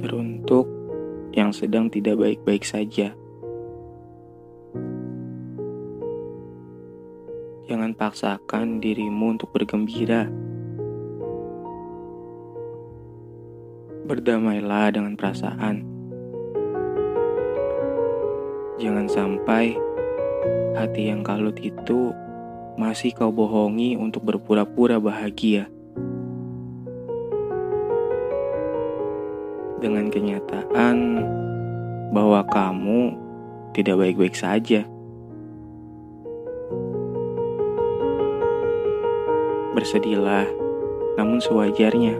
Teruntuk yang sedang tidak baik-baik saja. Jangan paksakan dirimu untuk bergembira. Berdamailah dengan perasaan. Jangan sampai hati yang kalut itu masih kau bohongi untuk berpura-pura bahagia. Dengan kenyataan bahwa kamu tidak baik-baik saja. Bersedihlah, namun sewajarnya.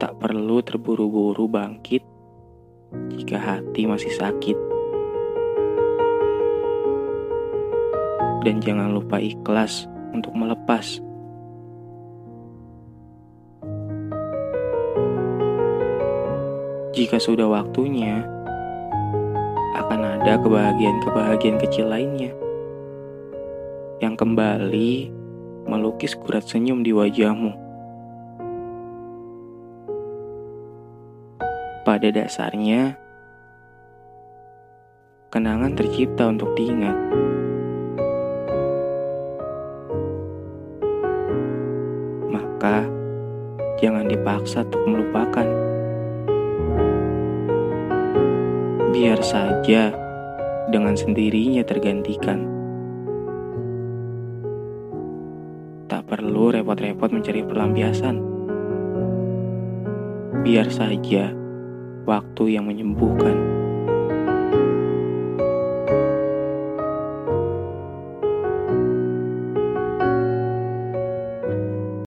Tak perlu terburu-buru bangkit jika hati masih sakit. Dan jangan lupa ikhlas untuk melepas. Jika sudah waktunya, akan ada kebahagiaan-kebahagiaan kecil lainnya yang kembali melukis kurat senyum di wajahmu. Pada dasarnya, kenangan tercipta untuk diingat. Maka, jangan dipaksa untuk melupakan. Biar saja dengan sendirinya tergantikan. Tak perlu repot-repot mencari pelampiasan. Biar saja waktu yang menyembuhkan.